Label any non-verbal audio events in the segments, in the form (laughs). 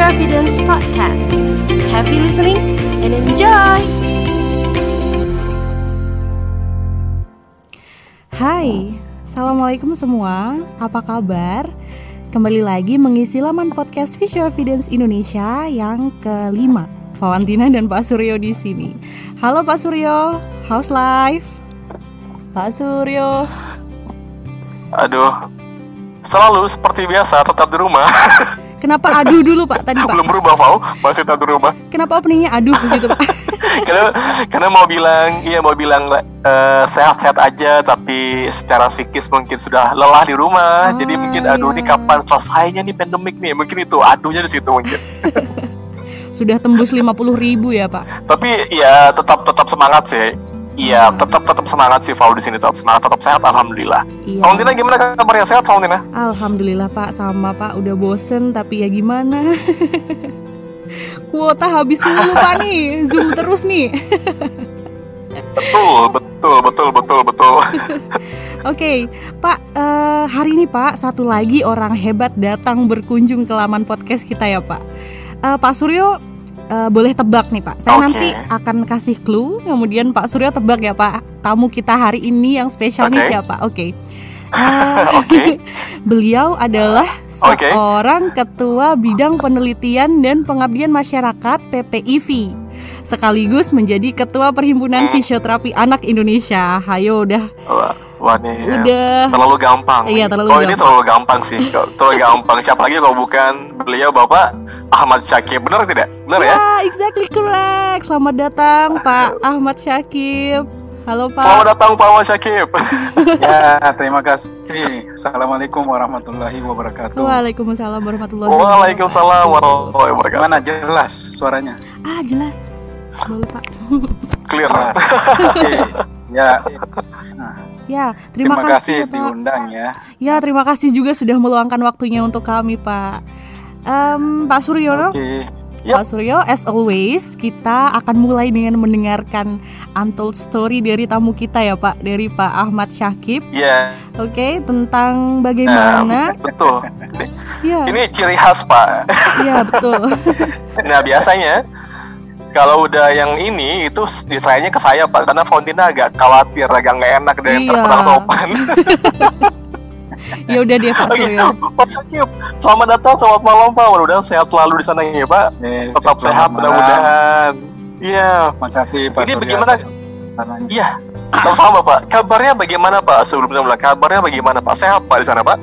Future Evidence Podcast. Happy listening and enjoy! Hai, Assalamualaikum semua, apa kabar? Kembali lagi mengisi laman podcast Visual Evidence Indonesia yang kelima. Valentina dan Pak Suryo di sini. Halo Pak Suryo, how's life? Pak Suryo. Aduh, selalu seperti biasa tetap di rumah. (laughs) Kenapa aduh dulu Pak tadi Pak? Belum berubah mau, masih tetap di rumah. Kenapa openingnya aduh gitu Pak? (laughs) karena karena mau bilang, iya mau bilang uh, sehat-sehat aja, tapi secara psikis mungkin sudah lelah di rumah. Ah, Jadi mungkin aduh ini iya. kapan selesainya nih pandemik nih? Mungkin itu aduhnya di situ mungkin. (laughs) Sudah tembus 50 ribu ya Pak? tapi ya tetap tetap semangat sih. Iya, tetap tetap semangat sih Val di sini tetap semangat, tetap sehat alhamdulillah. Iya. Valentina gimana kabarnya sehat Valentina? Alhamdulillah Pak, sama Pak udah bosen tapi ya gimana? (laughs) Kuota habis mulu Pak nih, zoom terus nih. Betul, betul, betul, betul, betul. (laughs) Oke, Pak, eh, hari ini Pak, satu lagi orang hebat datang berkunjung ke laman podcast kita ya Pak. Eh, Pak Suryo, eh, boleh tebak nih Pak. Saya Oke. nanti akan kasih clue, kemudian Pak Suryo tebak ya Pak. Tamu kita hari ini yang spesial nih Oke. siapa? Oke. (laughs) Eh, Oke. (laughs) Beliau adalah seorang ketua bidang penelitian dan pengabdian masyarakat PPIV sekaligus menjadi ketua perhimpunan fisioterapi anak Indonesia. Hayo udah Wah, wah nih. ya. udah terlalu gampang. Iya, terlalu oh ini gampang. terlalu gampang sih. (laughs) Terlalu gampang. Siapa lagi kalau bukan beliau Bapak Ahmad Syakib. Benar tidak? Benar ya? Ya, exactly correct. Selamat datang Pak Ahmad Syakib. Halo Pak. Selamat datang Pak Ahmad Syakib. (laughs) Ya, terima kasih. Assalamualaikum warahmatullahi wabarakatuh. Waalaikumsalam warahmatullahi wabarakatuh. Waalaikumsalam warahmatullahi wabarakatuh. Gimana jelas suaranya? Ah, jelas. Boleh Pak. Clear. Ya, (laughs) Oke. Ya, nah, Ya, terima, terima, kasih, kasih ya, Pak. diundang ya. Ya, terima kasih juga sudah meluangkan waktunya untuk kami, Pak. Em, Pak Suryono, Oke. Yap. Pak Suryo, as always, kita akan mulai dengan mendengarkan untold story dari tamu kita ya, Pak, dari Pak Ahmad Syakib. Iya. Oke, tentang Nah, bagaimana? betul. Ya, Ini ciri khas Pak. iya betul. (laughs) Nah biasanya kalau udah yang ini itu diserahinnya ke saya Pak karena Valentina agak khawatir agak nggak enak dan Iya. terkenal sopan. (laughs) ya udah deh Pak Oke, Suryo. Pak Syakib, selamat datang, selamat malam Pak. Mudah-mudahan sehat selalu di sana ya Pak. Eh, Tetap sehat mudah-mudahan. Iya. Terima kasih Pak Ini Surya bagaimana? Iya. Sama-sama Pak. Kabarnya bagaimana Pak? Sebelumnya mulai kabarnya bagaimana Pak? Sehat Pak di sana Pak?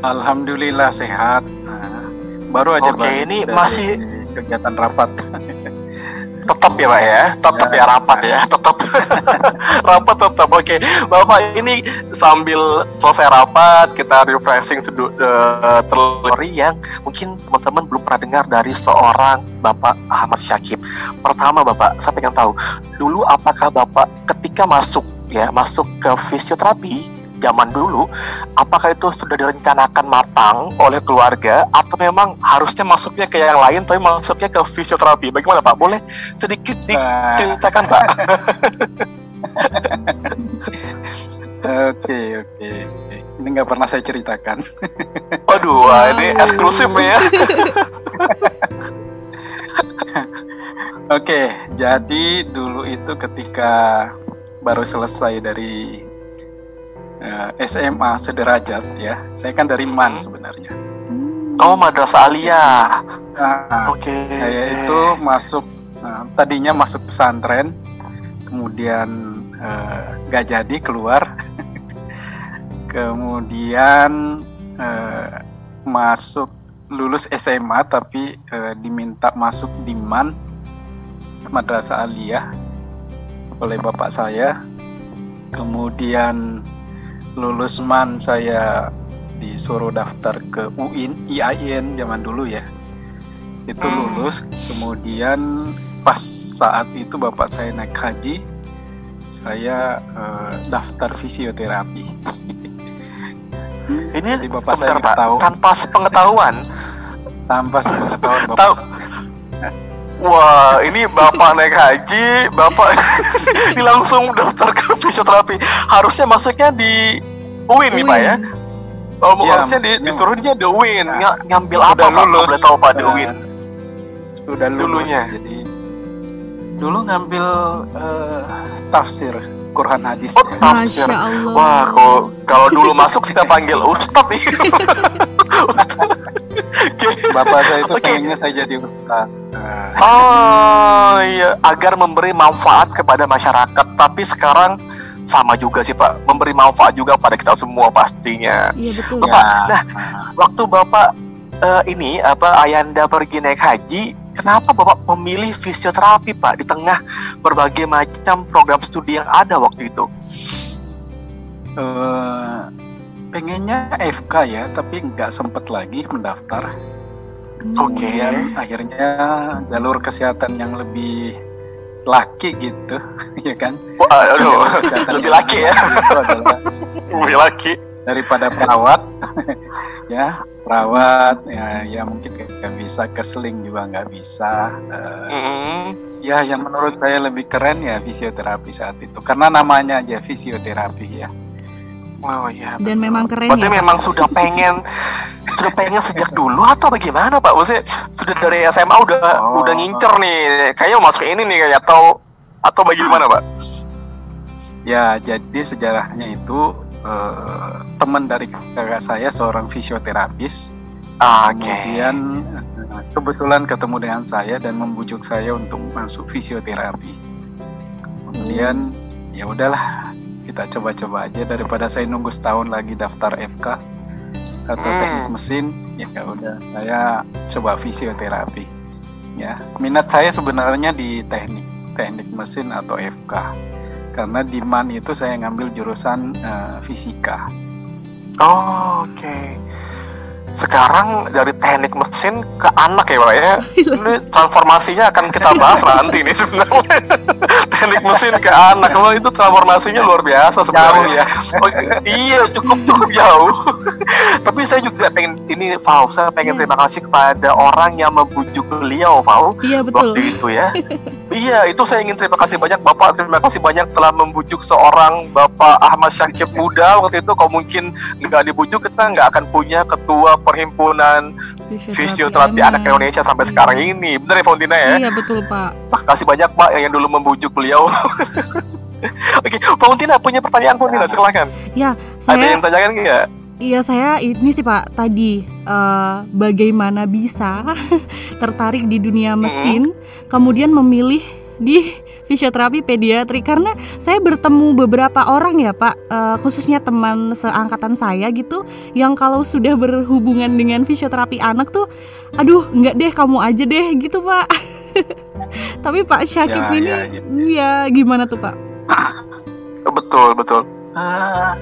Alhamdulillah sehat. Nah, baru aja Oke, ini dari masih- kegiatan rapat. (laughs) Tetap ya Pak ya, tetap ya, Ya. rapat ya, (laughs) tetap (laughs) rapat tetap. Oke, Bapak ini sambil selesai rapat kita refreshing sedu eh, teori yang mungkin teman-teman belum pernah dengar dari seorang Bapak Ahmad Syakib. Pertama Bapak, saya pengen tahu dulu apakah Bapak ketika masuk ya masuk ke fisioterapi zaman dulu apakah itu sudah direncanakan matang oleh keluarga atau memang harusnya masuknya ke yang lain tapi masuknya ke fisioterapi? Bagaimana Pak? Boleh sedikit Nah, diceritakan Pak? (laughs) Oke, oke. Ini nggak pernah saya ceritakan. (laughs) waduh wah, ini eksklusif ya. (laughs) Oke, jadi dulu itu ketika baru selesai dari eh, SMA sederajat ya. Saya kan dari MAN Hmm. sebenarnya. Oh madrasah aliyah Nah, oke saya itu masuk nah, tadinya masuk pesantren, kemudian eh, nggak jadi keluar, (laughs) kemudian eh, masuk lulus SMA tapi eh, diminta masuk di MAN Madrasah Aliyah oleh bapak saya, kemudian lulus MAN saya disuruh daftar ke UIN, IAIN zaman dulu ya itu Hmm. lulus kemudian pas saat itu bapak saya naik haji saya eh, daftar fisioterapi ini Jadi Bapak sebentar saya Pak tahu. tanpa sepengetahuan tanpa (laughs) sepengetahuan bapak Tahu. Wah, ini bapak naik haji, bapak (laughs) ini langsung daftar ke fisioterapi. Harusnya masuknya di UIN nih pak ya. Oh, Iya, maksudnya di, maksudnya- disuruh dia The Win Nah, Ng- ngambil udah apa Pak? boleh tahu Pak The Nah, Win. Sudah lulus. Dulunya. Jadi dulu ngambil eh, tafsir Quran hadis. Oh, ya. tafsir. Masya Allah. Wah, kalau kalau dulu masuk kita panggil Ustadz nih. (laughs) Ustadz. Oke. Bapak saya itu Oke. pengennya saya jadi ustaz. Nah, Oh iya, agar memberi manfaat kepada masyarakat. Tapi sekarang sama juga sih Pak, memberi manfaat juga pada kita semua pastinya. Iya betul. Bapak, ya, nah, Waktu Bapak eh, ini apa Ayanda pergi naik haji, kenapa Bapak memilih fisioterapi Pak di tengah berbagai macam program studi yang ada waktu itu? eh, pengennya FK ya, tapi nggak sempet lagi mendaftar. Oke. Kemudian akhirnya jalur kesehatan yang lebih laki gitu, (laughs) ya kan? Wah, aduh, (laughs) lebih laki ya, lebih laki. (laughs) daripada perawat ya perawat ya ya mungkin nggak bisa keseling juga nggak bisa Eh, Mm-mm. ya yang menurut saya lebih keren ya fisioterapi saat itu karena namanya aja fisioterapi ya Oh iya. Dan memang keren Berarti ya. Memang sudah pengen sudah pengen sejak dulu atau bagaimana Pak? Maksudnya sudah dari SMA udah Oh. udah ngincer nih, kayaknya masuk ini nih kayak atau atau bagaimana Pak? ya jadi sejarahnya itu eh, teman dari kakak saya seorang fisioterapis Ah, Oke. kemudian eh, kebetulan ketemu dengan saya dan membujuk saya untuk masuk fisioterapi kemudian ya udahlah kita coba-coba aja daripada saya nunggu setahun lagi daftar FK atau Hmm. teknik mesin ya udah saya coba fisioterapi ya minat saya sebenarnya di teknik teknik mesin atau FK karena di MAN itu saya ngambil jurusan eh, fisika Oh, Oke. Sekarang dari teknik mesin ke anak ya Pak ya. Ini transformasinya akan kita bahas nanti nih sebenarnya. (laughs) teknik mesin ke anak. Kalau itu transformasinya luar biasa sebenarnya. Jauh ya. Oh, iya cukup cukup jauh. (laughs) Tapi saya juga pengen ini Fau, saya pengen Iya. terima kasih kepada orang yang membujuk beliau Fau Iya betul. waktu itu ya. (laughs) iya, itu saya ingin terima kasih banyak Bapak. Terima kasih banyak telah membujuk seorang Bapak Ahmad Syakib muda waktu itu. Kalau mungkin nggak dibujuk kita nggak akan punya ketua perhimpunan fisioterapi anak Indonesia sampai sekarang ini. Bener ya Fauntina ya? Iya betul Pak. Makasih banyak Pak yang dulu membujuk beliau. (laughs) Oke, Fauntina punya pertanyaan Fauntina, silakan. Ada Saya yang tanyakan nggak? Iya saya ini sih Pak tadi eh, bagaimana bisa (laughs) tertarik di dunia mesin kemudian memilih di fisioterapi pediatri. Karena saya bertemu beberapa orang ya Pak eh, khususnya teman seangkatan saya gitu yang kalau sudah berhubungan dengan fisioterapi anak tuh aduh nggak deh kamu aja deh gitu Pak. (laughs) Tapi Pak Syakib Ya, ini ya, ya. gimana tuh Pak? Betul, betul. Eh,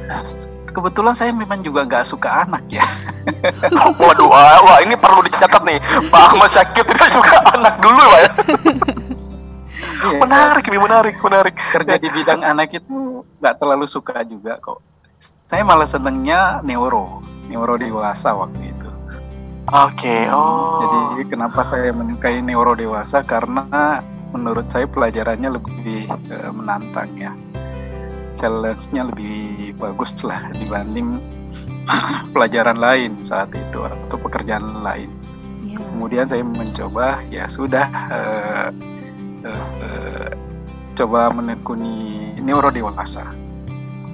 kebetulan saya memang juga nggak suka anak ya (laughs) Waduh, ah, wah ini perlu dicatat nih. Pak Ahmad Syakib tidak suka anak dulu, ya. (laughs) Iya, Menarik nih, menarik, menarik. kerja di bidang anak itu nggak terlalu suka juga kok. Saya malah senengnya neuro, neuro dewasa waktu itu. Oke, oh. Jadi kenapa saya menyukai neuro dewasa karena menurut saya pelajarannya lebih eh, menantang ya. Challenge-nya lebih bagus lah dibanding (clears throat) pelajaran lain saat itu atau pekerjaan lain. Iya. kemudian saya mencoba ya sudah eh, eh, eh, coba menekuni neuro dewasa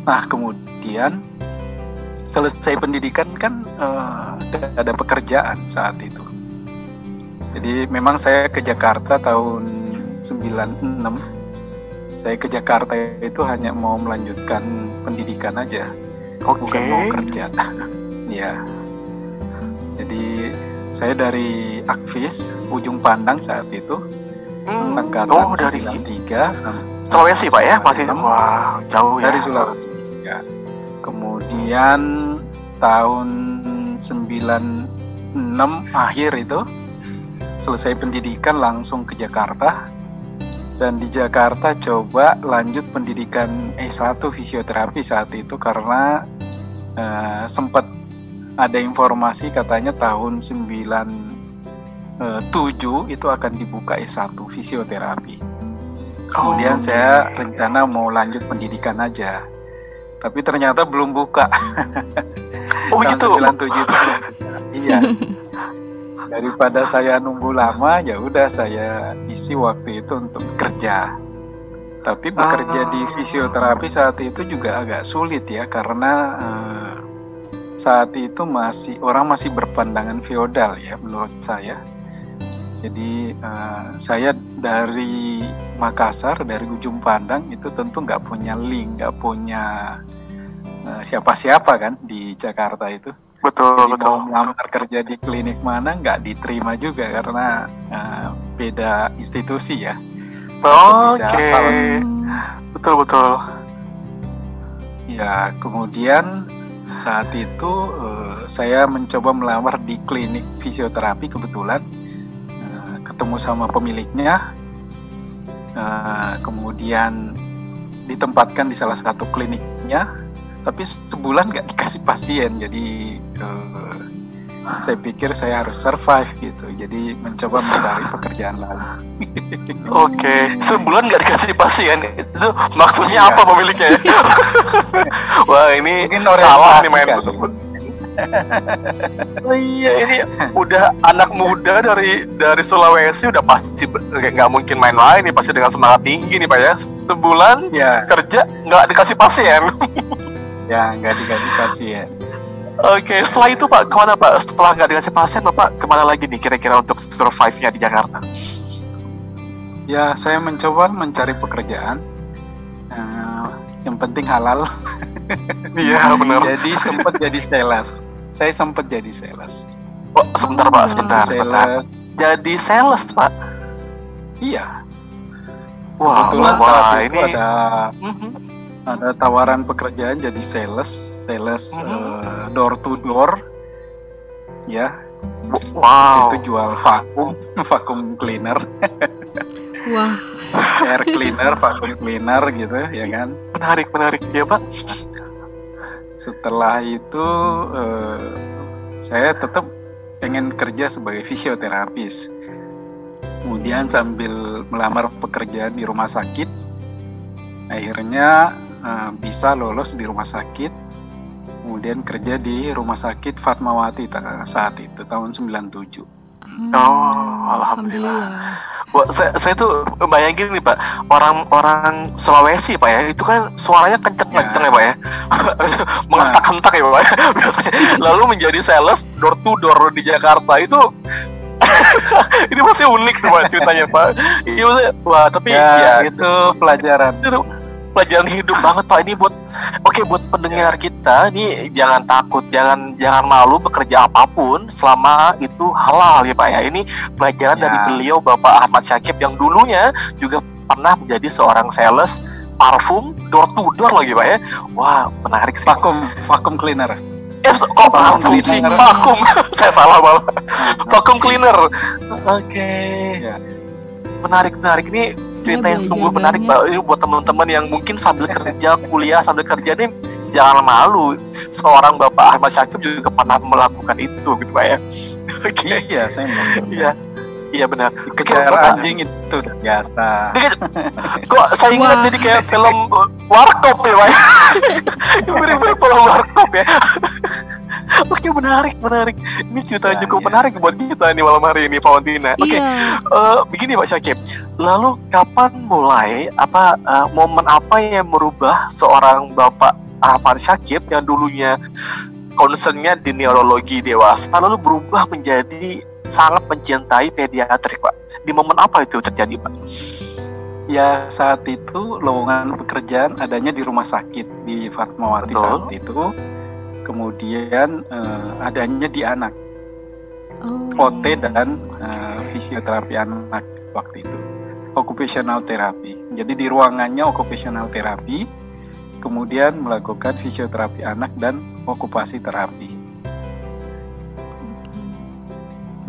nah kemudian selesai pendidikan kan tidak ada pekerjaan saat itu jadi memang saya ke Jakarta tahun 96 saya ke Jakarta itu hanya mau melanjutkan pendidikan aja Oke. bukan mau kerja. (laughs) ya. Jadi saya dari Akvis ujung pandang saat itu Hmm, angkatan Oh, dari 93 Sulawesi, Pak ya? Masih wah, jauh ya. dari Sulawesi. Ya. Kemudian tahun 96 akhir itu selesai pendidikan langsung ke Jakarta dan di Jakarta coba lanjut pendidikan S1 fisioterapi saat itu karena eh, sempat ada informasi katanya tahun 97 itu akan dibuka S1 fisioterapi. Kemudian Oh, saya oke. rencana mau lanjut pendidikan aja. tapi ternyata belum buka. Oh. Tahun 97 itu. (laughs) Iya. Daripada saya nunggu lama, ya udah saya isi waktu itu untuk kerja. Tapi bekerja di fisioterapi saat itu juga agak sulit ya karena eh, saat itu masih orang masih berpandangan feodal ya menurut saya. Jadi eh, saya dari Makassar dari ujung pandang itu tentu nggak punya link, nggak punya eh, siapa-siapa kan di Jakarta itu. Betul Jadi betul. mau melamar kerja di klinik mana nggak diterima juga karena eh, beda institusi ya. Oke. Asal. Betul betul. Ya kemudian saat itu eh, saya mencoba melamar di klinik fisioterapi kebetulan eh, ketemu sama pemiliknya, Eh, kemudian ditempatkan di salah satu kliniknya, tapi sebulan nggak dikasih pasien jadi. eh, saya pikir saya harus survive gitu, jadi mencoba mencari pekerjaan lain. (laughs) Oke, sebulan nggak dikasih pasien itu maksudnya Iya. apa pemiliknya ya? (laughs) Wah ini Mungkin salah nih main betul. (laughs) Oh iya ini udah anak muda dari dari Sulawesi udah pasti nggak mungkin main lain nih pasti dengan semangat tinggi nih pak ya sebulan Ya, kerja nggak dikasih pasien. Ya nggak dikasih pasien. Oke setelah itu pak ke mana pak setelah nggak dikasih pasien bapak ke mana lagi nih kira-kira untuk survive-nya di Jakarta? Ya, saya mencoba mencari pekerjaan. Eh, yang penting halal. Iya benar. Jadi sempat jadi sales. Saya sempat jadi sales. Oh, sebentar pak sebentar sebentar. Sales. Jadi sales pak. Iya. Wah, Kebetulan wah, saat wah, itu ini ada Mhm. Ada tawaran pekerjaan jadi sales, sales Mhm. eh, door to door. Ya, wow. itu jual vakum, (laughs) vakum cleaner, (laughs) Wah, air cleaner, vakum cleaner gitu, ya kan. Menarik, menarik ya pak. Setelah itu eh, saya tetap pengen kerja sebagai fisioterapis. Kemudian sambil melamar pekerjaan di rumah sakit, akhirnya eh, bisa lolos di rumah sakit. Kemudian kerja di rumah sakit Fatmawati saat itu tahun 97. Oh, alhamdulillah. Wah, saya, saya tuh bayangin nih pak, orang-orang Sulawesi pak ya, itu kan suaranya kenceng-kenceng ya, pak ya, (laughs) menghentak-hentak ya pak. ya, (laughs) Biasanya. Lalu menjadi sales door to door di Jakarta itu, (laughs) ini masih unik tuh pak ceritanya pak. Iya wah tapi Ya, ya, itu pelajaran. itu pelajaran hidup banget pak. Ini buat oke buat pendengar kita ini jangan takut jangan jangan malu bekerja apa pun selama itu halal ya pak ya. Ini pelajaran Ya. dari beliau bapak Ahmad Syakib yang dulunya juga pernah menjadi seorang sales parfum door to door lagi pak ya. Wah menarik sih. Vakum, vakum cleaner. eh kok Vacuum sih? vakum. (laughs) Saya salah malah vakum cleaner. Oke. Ya. Menarik menarik ini cerita yang sungguh menarik. Pak. Ini buat teman-teman yang mungkin sambil kerja kuliah sambil kerja nih jangan malu seorang bapak Ahmad Syakib juga pernah melakukan itu gitu pak ya (laughs) oke Iya, saya mau. iya iya benar Kejar anjing itu biasa. Kan- kok saya ingat jadi kayak film warkop ya pak ya (laughs) mirip-mirip film warkop ya (laughs) oke menarik menarik ini cerita Ya, cukup ya. menarik buat kita nih malam hari ini Pak Wantina oke Iya. Eh, begini Pak Syakib, lalu kapan mulai apa eh, momen apa yang merubah seorang Bapak Ahmad Syakib yang dulunya concernnya di neurologi dewasa lalu berubah menjadi sangat mencintai pediatrik Pak. Di momen apa itu terjadi Pak? Ya saat itu lowongan pekerjaan adanya di rumah sakit di Fatmawati Betul. saat itu. Kemudian eh, adanya di anak Oh. OT dan eh, fisioterapi anak waktu itu. Occupational therapy. Jadi di ruangannya occupational therapy, kemudian melakukan fisioterapi anak dan okupasi terapi.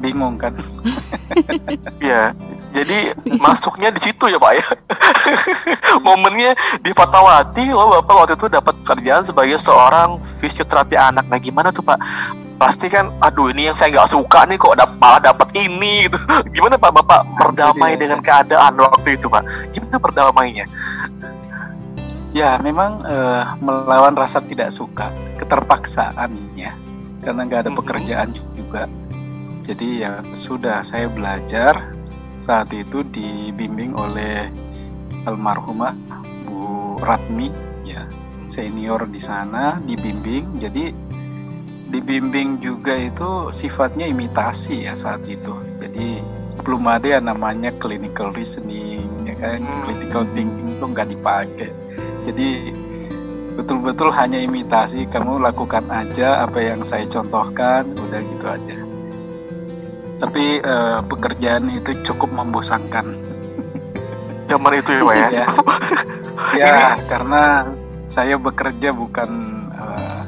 Bingung kan? (laughs) Iya. Jadi masuknya di situ ya Pak ya. (laughs) Momennya di Fatmawati, lo Bapak waktu itu dapat kerjaan sebagai seorang fisioterapi anak. Nah gimana tuh Pak? Pasti kan, aduh ini yang saya nggak suka nih kok dap malah dapat ini gitu. (laughs) Gimana Pak Bapak berdamai Jadi, dengan keadaan waktu itu Pak? Gimana berdamainya? Ya, memang uh, melawan rasa tidak suka, keterpaksaan ya, karena nggak ada mm -hmm. pekerjaan juga. Jadi ya sudah saya belajar saat itu dibimbing oleh almarhumah Bu Ratmi ya senior di sana dibimbing. Jadi dibimbing juga itu sifatnya imitasi ya saat itu. Jadi belum ada yang namanya clinical reasoning ya kan? Hmm. critical thinking itu nggak dipakai. Jadi betul-betul hanya imitasi kamu lakukan aja apa yang saya contohkan udah gitu aja tapi uh, pekerjaan itu cukup membosankan. (laughs) Zaman itu ya pak ya? Ya, (laughs) ya. karena saya bekerja bukan uh,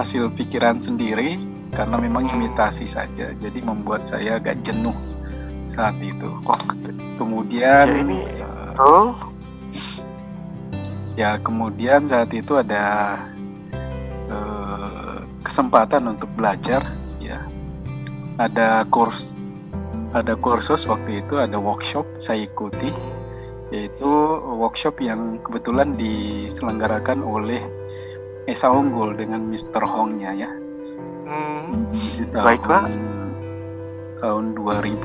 hasil pikiran sendiri karena memang hmm. imitasi saja jadi membuat saya agak jenuh saat itu. Kemudian ya, ini uh, ya kemudian saat itu ada uh, kesempatan untuk belajar ada kurs ada kursus waktu itu ada workshop saya ikuti yaitu workshop yang kebetulan diselenggarakan oleh Esa Unggul dengan Mr. Hongnya ya. Hmm, tahun, baik pak. Tahun 2000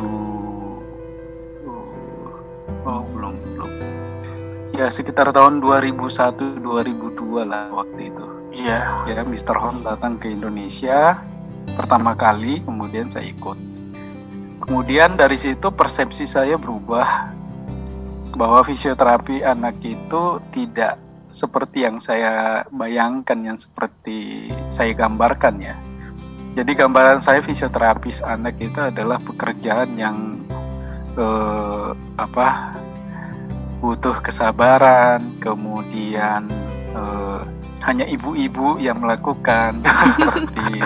oh belum belum ya sekitar tahun 2001 2002 lah waktu itu. Iya. Ya Mr. Hong datang ke Indonesia pertama kali, kemudian saya ikut. Kemudian dari situ persepsi saya berubah bahwa fisioterapi anak itu tidak seperti yang saya bayangkan, yang seperti saya gambarkan ya. Jadi gambaran saya fisioterapis anak itu adalah pekerjaan yang eh, apa butuh kesabaran, kemudian eh, hanya ibu-ibu yang melakukan. (laughs) Seperti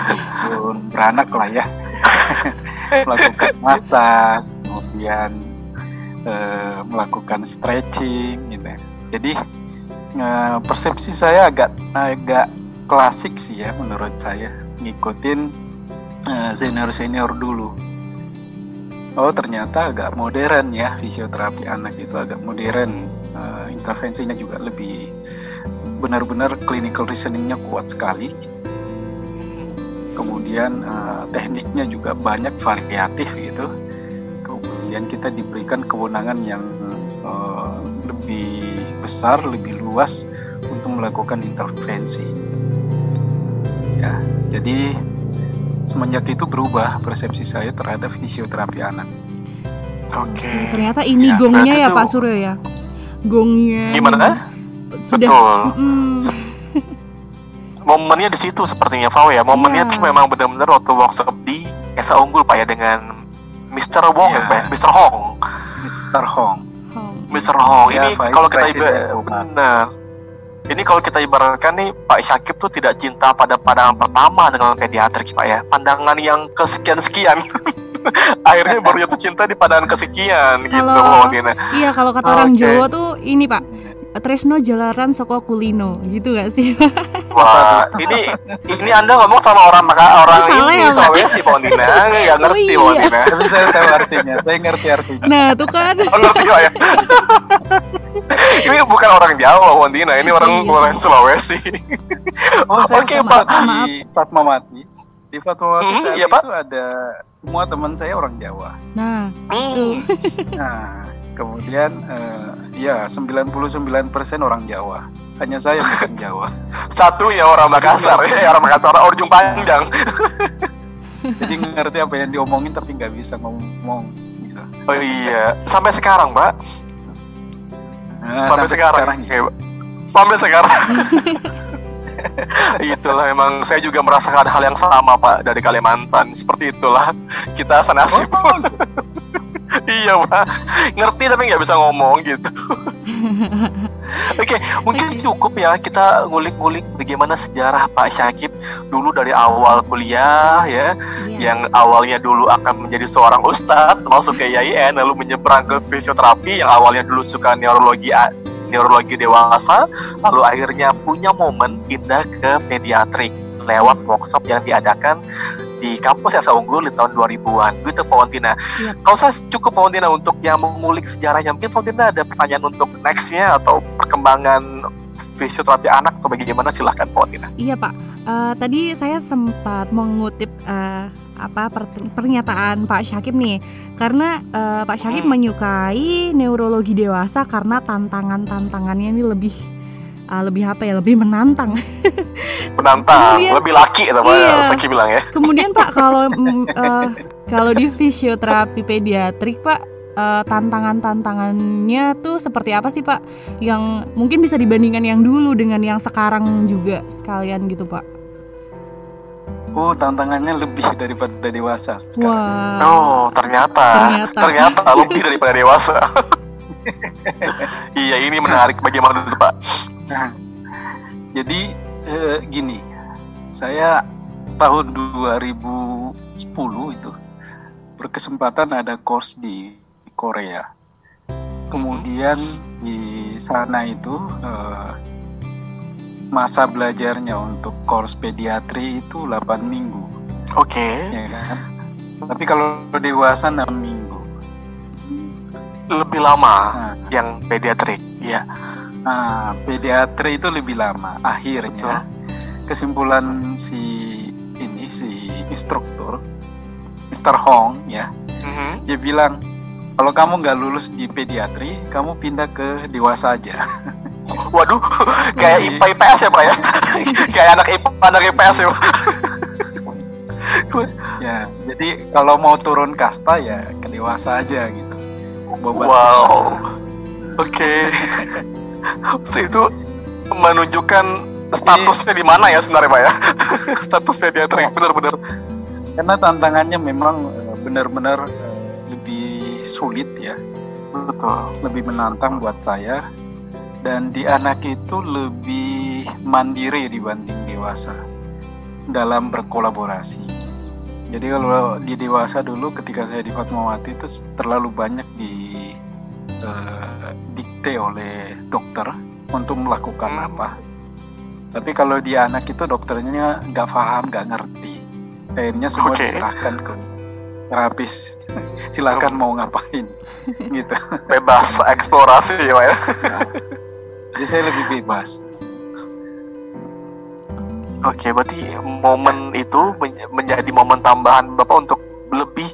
dukun beranak lah ya. (laughs) Melakukan massage kemudian uh, melakukan stretching gitu ya. jadi uh, persepsi saya agak agak klasik sih ya menurut saya. Ngikutin uh, senior senior dulu. Oh ternyata agak modern ya fisioterapi anak itu agak modern. Uh, intervensinya juga lebih benar-benar clinical reasoningnya kuat sekali. Kemudian uh, tekniknya juga banyak variatif gitu. Kemudian kita diberikan kewenangan yang uh, lebih besar lebih luas untuk melakukan intervensi. Ya jadi semenjak itu berubah persepsi saya terhadap fisioterapi anak. Oke. Okay. ternyata ini ya, gongnya ya Pak Suryo ya? Gongnya gimana sudah Betul. Mm. (laughs) momennya di situ sepertinya Fau ya momennya yeah. tuh memang benar-benar waktu workshop di Esa Unggul pak ya dengan Mr. Wong yeah. ya pak? Mr. Hong Mr. Hong Mr. Hong ini ya, kalau kita ibarat benar ini kalau kita ibaratkan nih Pak Syakib tuh tidak cinta pada pandangan pertama dengan pediatrik Pak ya pandangan yang kesekian-sekian (laughs) akhirnya baru jatuh cinta di pandangan kesekian kalau, gitu iya kalau kata okay. orang Jawa tuh ini Pak Tresno Jalaran Soko Kulino gitu gak sih? Wah, ini ini Anda ngomong sama orang maka orang Salah ini ya, Sulawesi Pondina, (laughs) nggak ngerti oh, iya. Pondina. Tapi saya tahu artinya, saya ngerti artinya. Nah, tuh kan. Oh, ngerti ya. (laughs) ini bukan orang Jawa Pondina, ini orang iya. orang Sulawesi. oh, Oke, okay, Pak. Di Fatmawati. Di Fatmawati hmm, iya, Pak. itu ada semua teman saya orang Jawa. Nah, hmm. Nah, Kemudian uh, ya 99% orang Jawa. Hanya saya bukan (laughs) Jawa. Satu ya orang Makassar (laughs) ya, orang Makassar orang ujung panjang. (laughs) Jadi ngerti apa yang diomongin tapi nggak bisa ngomong gitu. Oh iya, sampai sekarang, Mbak. Nah, sampai, sampai sekarang. sekarang ya. Sampai sekarang. itulah emang saya juga merasakan hal yang sama Pak dari Kalimantan. Seperti itulah kita senasib. Oh, iya pak. Ngerti tapi nggak bisa ngomong gitu. (laughs) Oke okay, mungkin cukup ya kita ngulik-ngulik bagaimana sejarah Pak Syakib dulu dari awal kuliah ya. Yeah. yang awalnya dulu akan menjadi seorang ustadz masuk ke IAIN lalu menyeberang ke fisioterapi yang awalnya dulu suka neurologi neurologi dewasa lalu akhirnya punya momen pindah ke pediatrik lewat workshop yang diadakan di kampus Asa Unggul di tahun 2000-an gitu Fawantina. Yep. Kalau saya cukup Fawantina untuk yang mengulik sejarahnya mungkin Fawantina ada pertanyaan untuk nextnya atau perkembangan fisioterapi anak atau bagaimana silahkan Pak Tina. Iya Pak, uh, tadi saya sempat mengutip uh, apa pernyataan Pak Syakib nih, karena uh, Pak Syakib hmm. menyukai neurologi dewasa karena tantangan-tantangannya ini lebih uh, lebih apa ya, lebih menantang. (laughs) menantang, kemudian, lebih laki atau iya, Syakib bilang ya. Kemudian Pak kalau uh, (laughs) kalau di fisioterapi pediatrik Pak uh, tantangan-tantangannya tuh seperti apa sih Pak? Yang mungkin bisa dibandingkan yang dulu dengan yang sekarang juga sekalian gitu Pak? Oh, tantangannya lebih daripada dewasa sekarang. Wah. Oh, ternyata ternyata, ternyata lebih daripada dewasa. (laughs) (laughs) iya, ini menarik bagaimana itu Pak? Nah, jadi eh, gini, saya tahun 2010 itu berkesempatan ada course di Korea. Kemudian di sana itu uh, masa belajarnya untuk course pediatri itu 8 minggu. Oke. Okay. Ya kan? Tapi kalau dewasa 6 minggu. Lebih lama nah, yang pediatrik, ya. Nah, pediatri itu lebih lama. Akhirnya Betul. kesimpulan si ini si instruktur Mr. Hong ya. Mm -hmm. Dia bilang kalau kamu nggak lulus di pediatri, kamu pindah ke dewasa aja. (laughs) Waduh, (laughs) kayak IPA IPS ya pak ya? (laughs) kayak anak IPA anak IPS ya pak? ya, jadi kalau mau turun kasta ya ke dewasa aja gitu. Wow, oke. Okay. itu menunjukkan statusnya di mana ya sebenarnya pak ya? (laughs) Status pediatri benar-benar. Karena tantangannya memang eh, benar-benar sulit ya betul lebih menantang buat saya dan di anak itu lebih mandiri dibanding dewasa dalam berkolaborasi jadi kalau di dewasa dulu ketika saya di Fatmawati itu terlalu banyak di uh, dikte oleh dokter untuk melakukan hmm. apa. Tapi kalau di anak itu dokternya nggak paham nggak ngerti. Akhirnya semua okay. diserahkan ke terapis. (laughs) Silakan mau ngapain? (laughs) Gitu. Bebas eksplorasi ya pak ya. Jadi saya lebih bebas. Oke, berarti momen itu menjadi momen tambahan Bapak untuk lebih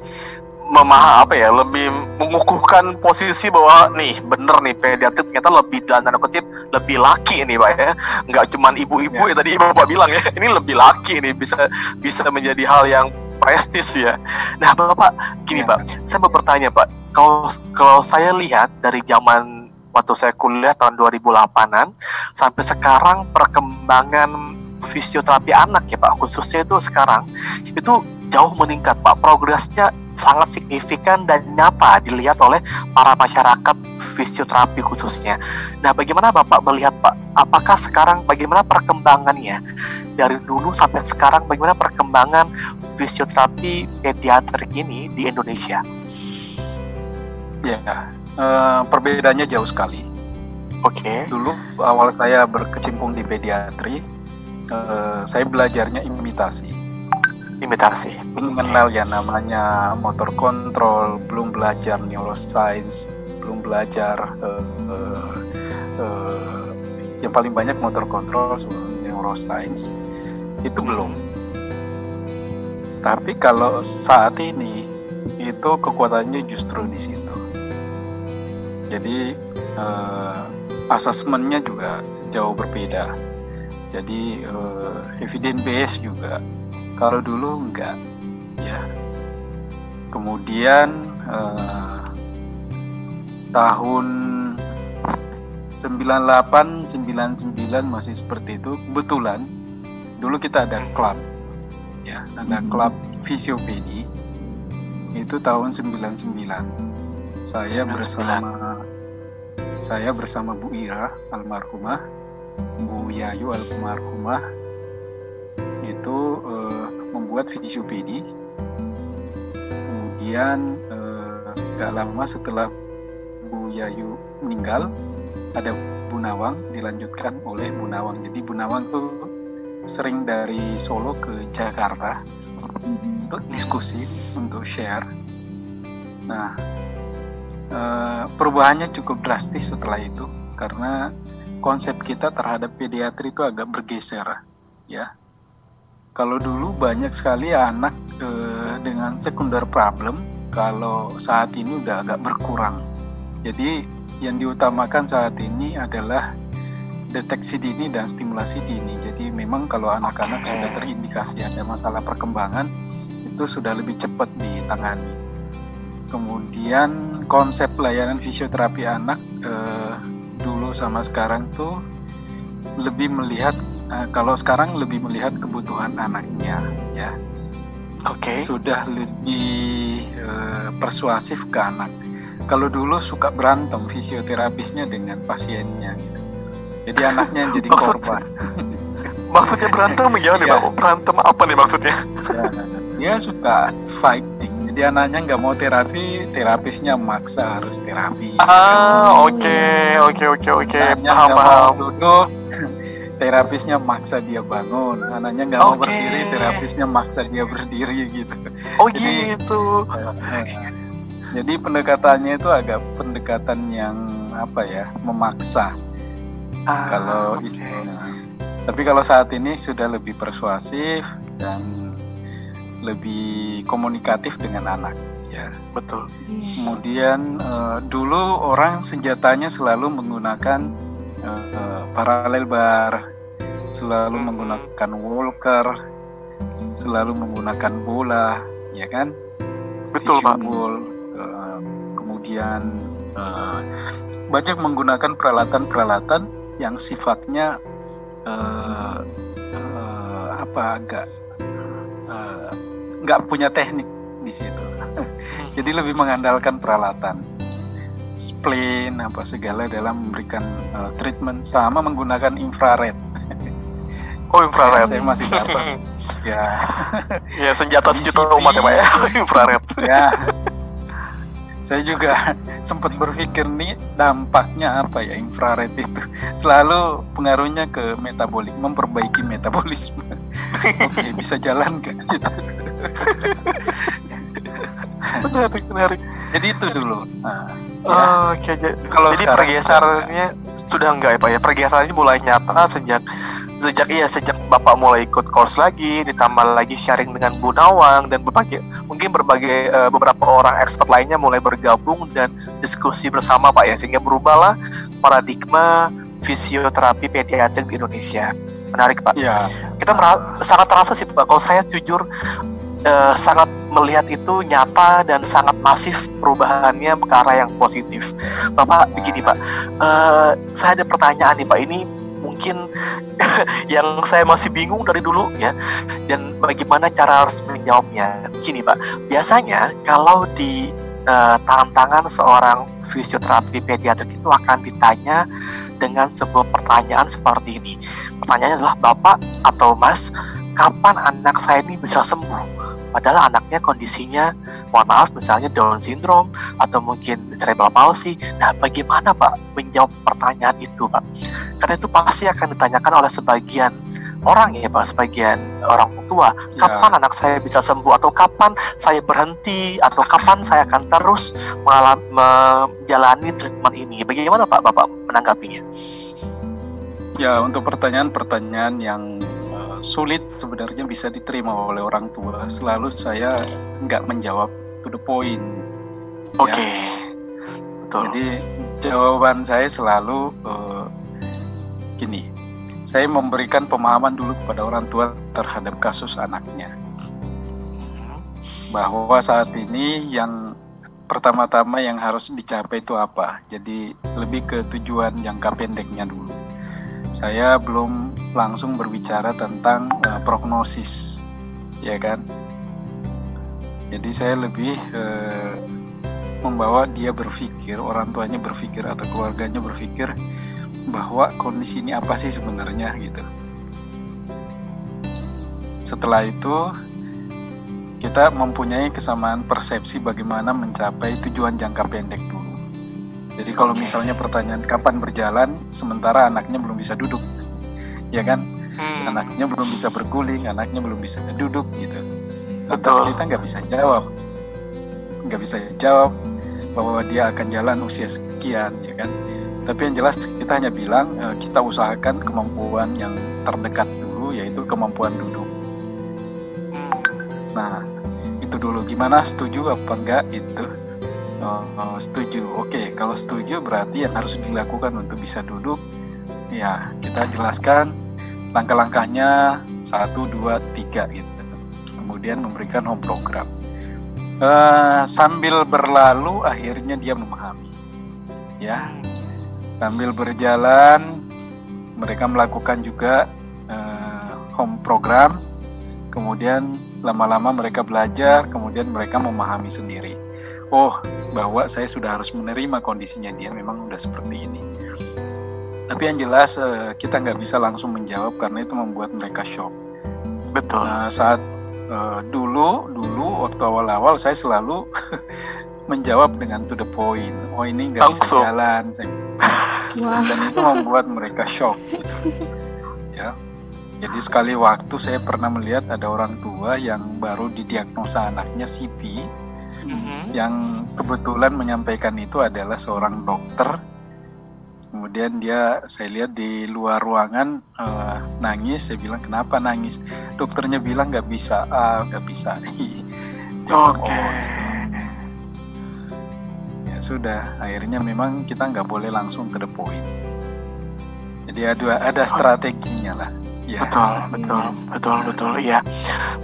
memaham apa ya, lebih mengukuhkan posisi bahwa nih bener nih pediatri ternyata lebih dan tanda kutip lebih laki ini Pak ya. Nggak cuma ibu-ibu ya. ya tadi Bapak bilang ya, (laughs) ini lebih laki nih bisa bisa menjadi hal yang prestis ya. Nah, Bapak, gini ya. Pak, saya mau bertanya Pak, kalau kalau saya lihat dari zaman waktu saya kuliah tahun 2008-an sampai sekarang perkembangan fisioterapi anak ya Pak, khususnya itu sekarang itu jauh meningkat Pak, progresnya sangat signifikan dan nyata dilihat oleh para masyarakat fisioterapi khususnya. Nah, bagaimana Bapak melihat Pak? Apakah sekarang bagaimana perkembangannya dari dulu sampai sekarang? Bagaimana perkembangan fisioterapi pediatrik ini di Indonesia? Ya, uh, perbedaannya jauh sekali. Oke. Okay. Dulu awal saya berkecimpung di pediatri, uh, saya belajarnya imitasi. Imitasi. Mengenal okay. ya namanya motor kontrol, belum belajar neuroscience, belum belajar uh, uh, uh, yang paling banyak motor kontrol, neuroscience itu belum tapi kalau saat ini itu kekuatannya justru di situ. Jadi uh, asesmennya juga jauh berbeda. Jadi uh, evidence base juga kalau dulu enggak ya. Kemudian uh, tahun 98 99 masih seperti itu kebetulan dulu kita ada klub ya ada hmm. klub fisiopedi itu tahun 99 saya 99. bersama saya bersama Bu Ira almarhumah Bu Yayu almarhumah uh, membuat fisiopedi kemudian uh, gak lama setelah Bu Yayu meninggal ada Bu Nawang dilanjutkan oleh Bu Nawang. Jadi Bu Nawang tuh sering dari Solo ke Jakarta untuk diskusi, untuk share. Nah, eh, perubahannya cukup drastis setelah itu karena konsep kita terhadap pediatri itu agak bergeser ya kalau dulu banyak sekali anak eh, dengan sekunder problem kalau saat ini udah agak berkurang jadi yang diutamakan saat ini adalah deteksi dini dan stimulasi dini. Jadi memang kalau anak-anak okay. sudah terindikasi ada masalah perkembangan itu sudah lebih cepat ditangani. Kemudian konsep layanan fisioterapi anak eh, dulu sama sekarang tuh lebih melihat eh, kalau sekarang lebih melihat kebutuhan anaknya ya. Oke. Okay. Sudah lebih eh, persuasif ke anak. Kalau dulu suka berantem fisioterapisnya dengan pasiennya gitu. Jadi anaknya yang jadi (laughs) Maksud, korban. (laughs) maksudnya berantem? (laughs) Ya nih pak berantem apa nih maksudnya? Dia suka fighting. Jadi anaknya nggak mau terapi terapisnya maksa harus terapi. Ah oke oke oke oke. Paham paham. duduk terapisnya maksa dia bangun. Anaknya nggak okay. mau berdiri terapisnya maksa dia berdiri gitu. Oh jadi, gitu. jadi pendekatannya itu agak pendekatan yang apa ya memaksa. Ah, kalau okay. itu nah. tapi kalau saat ini sudah lebih persuasif dan lebih komunikatif dengan anak ya. Betul. Kemudian uh, dulu orang senjatanya selalu menggunakan uh, paralel bar selalu hmm. menggunakan walker selalu menggunakan bola ya kan betul pak uh, kemudian uh, banyak menggunakan peralatan-peralatan yang sifatnya uh, uh, apa agak uh, nggak punya teknik di situ. (laughs) Jadi lebih mengandalkan peralatan, spleen apa segala dalam memberikan uh, treatment sama menggunakan infrared. (laughs) Oh infrared. Saya masih dapat. (laughs) ya. ya senjata sejuta umat ya pak ya (laughs) infrared. ya saya juga sempat berpikir nih dampaknya apa ya infrared itu selalu pengaruhnya ke metabolik memperbaiki metabolisme oke bisa jalan kan menarik menarik jadi itu dulu nah, ya. oh, oke okay. kalau jadi pergeserannya sudah enggak ya pak ya pergeserannya mulai nyata sejak sejak iya sejak bapak mulai ikut course lagi ditambah lagi sharing dengan Bu Nawang dan berbagai mungkin berbagai uh, beberapa orang expert lainnya mulai bergabung dan diskusi bersama pak ya sehingga berubahlah paradigma fisioterapi pediatrik di Indonesia menarik pak ya. kita sangat terasa sih pak kalau saya jujur uh, sangat melihat itu nyata dan sangat masif perubahannya ke arah yang positif. Bapak begini Pak, uh, saya ada pertanyaan nih Pak. Ini mungkin (laughs) yang saya masih bingung dari dulu ya. Dan bagaimana cara harus menjawabnya? Gini pak. Biasanya kalau di uh, tangan-tangan seorang fisioterapi pediatrik itu akan ditanya dengan sebuah pertanyaan seperti ini. Pertanyaannya adalah bapak atau mas kapan anak saya ini bisa sembuh Padahal anaknya kondisinya, mohon maaf misalnya Down syndrome atau mungkin cerebral palsy. Nah, bagaimana Pak menjawab pertanyaan itu Pak? Karena itu pasti akan ditanyakan oleh sebagian orang ya Pak, sebagian orang tua. Ya. Kapan ya. anak saya bisa sembuh atau kapan saya berhenti atau kapan saya akan terus menjalani treatment ini? Bagaimana Pak Bapak menanggapinya? Ya, untuk pertanyaan-pertanyaan yang sulit sebenarnya bisa diterima oleh orang tua. Selalu saya nggak menjawab to the point. Oke. Okay. Ya. Jadi jawaban saya selalu uh, gini. Saya memberikan pemahaman dulu kepada orang tua terhadap kasus anaknya. Bahwa saat ini yang pertama-tama yang harus dicapai itu apa? Jadi lebih ke tujuan jangka pendeknya dulu saya belum langsung berbicara tentang uh, prognosis, ya kan? Jadi saya lebih uh, membawa dia berpikir, orang tuanya berpikir atau keluarganya berpikir bahwa kondisi ini apa sih sebenarnya gitu. Setelah itu kita mempunyai kesamaan persepsi bagaimana mencapai tujuan jangka pendek dulu. Jadi kalau misalnya pertanyaan kapan berjalan, sementara anaknya belum bisa duduk, ya kan? Hmm. Anaknya belum bisa berguling, anaknya belum bisa duduk gitu. Lantas kita nggak bisa jawab, nggak bisa jawab bahwa dia akan jalan usia sekian, ya kan? Tapi yang jelas kita hanya bilang uh, kita usahakan kemampuan yang terdekat dulu yaitu kemampuan duduk. Hmm. Nah, itu dulu gimana setuju apa enggak itu? Oh, oh, setuju. Oke, kalau setuju berarti yang harus dilakukan untuk bisa duduk ya kita jelaskan langkah-langkahnya satu dua tiga gitu. Kemudian memberikan home program. Uh, sambil berlalu akhirnya dia memahami. Ya. Sambil berjalan mereka melakukan juga uh, home program. Kemudian lama-lama mereka belajar kemudian mereka memahami sendiri. Oh bahwa saya sudah harus menerima kondisinya dia memang sudah seperti ini tapi yang jelas uh, kita nggak bisa langsung menjawab karena itu membuat mereka shock betul nah, saat uh, dulu dulu waktu awal-awal saya selalu (laughs) menjawab dengan to the point. Oh ini nggak bisa jalan. Wah. (laughs) Dan itu membuat mereka shock. (laughs) ya. Jadi sekali waktu saya pernah melihat ada orang tua yang baru didiagnosa anaknya CP, mm-hmm. yang kebetulan menyampaikan itu adalah seorang dokter kemudian dia saya lihat di luar ruangan uh, nangis saya bilang kenapa nangis dokternya bilang nggak bisa nggak bisa oke okay. ya sudah akhirnya memang kita nggak boleh langsung ke the point jadi ada ada strateginya lah Ya. Betul, betul, betul, betul. Iya,